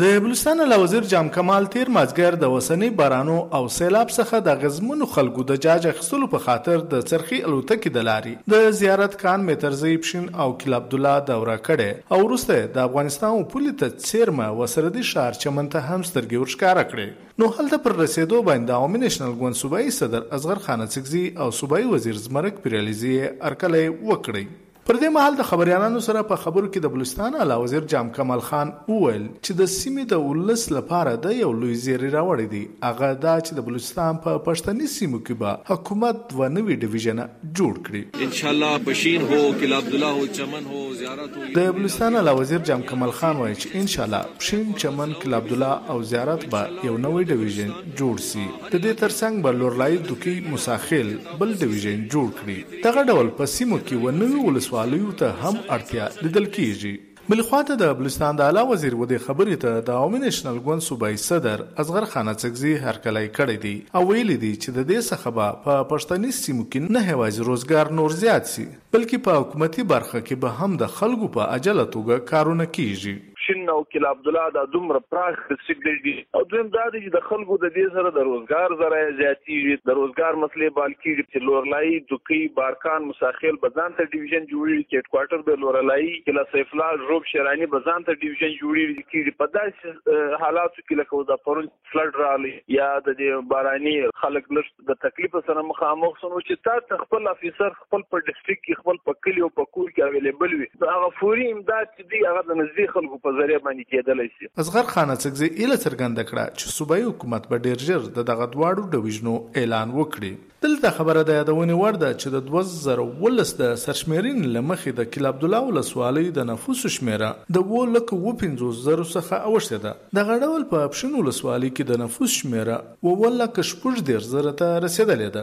د بلوچستان له وزیر جام کمال تیر مازګر د وسنی بارانو او سیلاب څخه د غزمنو خلکو د جاج اخستلو په خاطر د چرخي الوتکې د لاري د زیارت کان میترزی پښین او کل عبد الله دوره کړي او وروسته د افغانستان او پولی ته چیرمه وسردي شهر چمن ته هم سترګې ورشکاره کړي نو هلته پر رسیدو باندې د عوامي نېشنل ګوند صوبایي صدر اصغر خان سکزي او صوبایي وزیر زمرک پیرلیزي ارکلې وکړي پر دې مهال د خبريالانو سره په خبرو کې د بلوچستان اعلی وزیر جام کمال خان وویل چې د سیمې د ولس لپاره د یو لوی زیری راوړی دی. هغه دا چې د بلوچستان په پښتني سیمو کې به حکومت و نوې ډیویژن جوړ کړي. ان شاء الله بشین هو کلا عبد الله هو چمن هو زیارت هو د بلوچستان اعلی وزیر جام کمال خان وایي چې ان شاء الله بشین چمن کلا عبد الله او زیارت به یو نوې ډیویژن جوړ سي. د دې ترڅنګ به لورلای دوکي مساخل بل ډیویژن جوړ کړي. دغه ډول په سیمو کې و نوې ولسوالیو ته هم اړتیا لیدل کیږي بل خواته د بلوچستان د اعلی وزیر ودی خبرې ته د عوامي نېشنل ګوند صوبای صدر اصغر خان څګزي هرکلای کړی دی او ویلي دی چې د دې څخه به په پښتني سیمو کې نه هوازي روزګار نور زیات سي بلکې په حکومتي برخه کې به هم د خلکو په عجله توګه کارونه کیږي شین او کله عبد الله د دومره پراخ ډیسټریکټ دی. او دویم دا دی چې د خلکو د دې سره د روزګار ذرایع زیاتیږي د روزګار مسلې بال کیږي چې لورلای دوکي بارکان، مساخیل بزان ته ډیویژن جوړیږي چې هډ کوارټر به لورلای کله سیف الله روب شرانی بزان ته ډیویژن جوړیږي چې په داسې حالاتو کې لکه د پرون فلډ رالی یا د دې باراني خلک لږ د تکلیف سره مخامخ شون چې تا خپل افیسر خپل په ډیسټریکټ کې، خپل په کلی او په کور کې اویلیبل وي. هغه فوري امداد چې دی، هغه د نزدې خلکو په ذریعہ باندې کېدلی شي. اصغر خان څګزي اله څرګنده کړه چې صوبایي حکومت به ډیر ژر د دغه دواړو ډیویژنو اعلان وکړي. دلته خبره ده یادونه ور ده چې د 2019 د سرشمیرین لمخې د کل عبد الله ولسوالۍ د نفوس شمیره د و لک و 50 زره څخه اوښته ده. د غړول په اپشن ولسوالۍ کې د نفوس شمیره و ولک شپږ ډیر زره ته رسیدلې ده.